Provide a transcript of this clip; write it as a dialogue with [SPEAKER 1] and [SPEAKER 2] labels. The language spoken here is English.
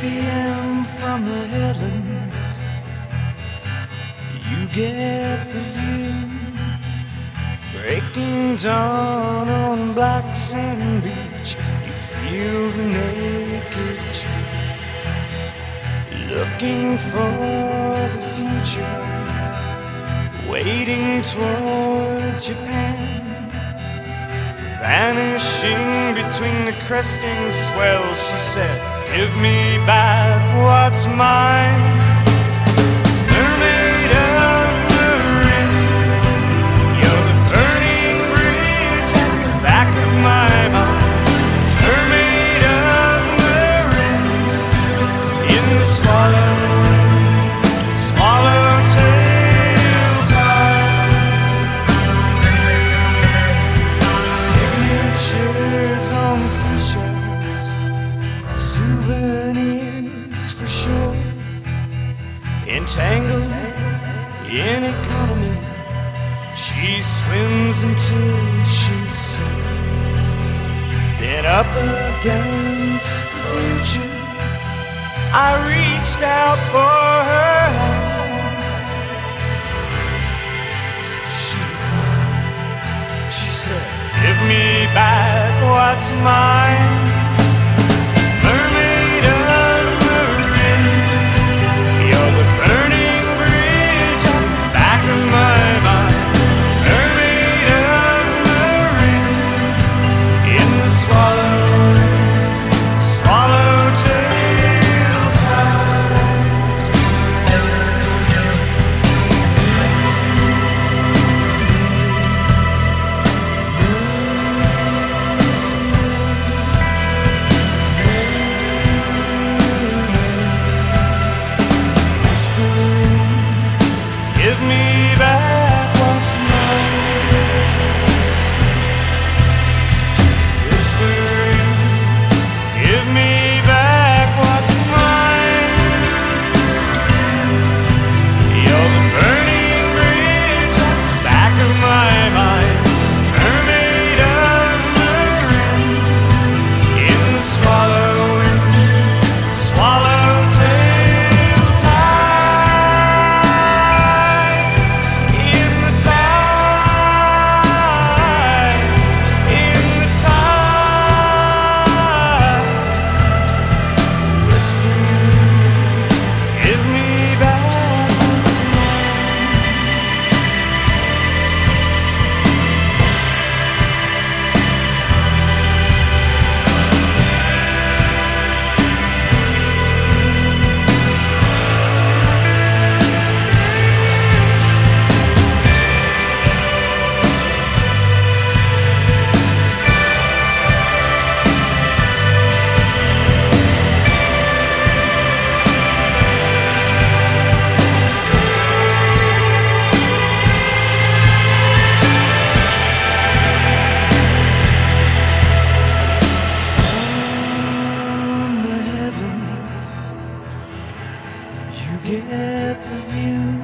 [SPEAKER 1] p.m. from the headlands. You get the view. Breaking dawn on black sand beach. You feel the naked truth. Looking for the future. Waiting toward Japan. Vanishing between the cresting swells, she said, Give me back what's mine. Souvenirs for sure. Entangled in economy, she swims until she's safe. Then up against the future, I reached out for her hand. She declined. She said, Give me back what's mine. get the view.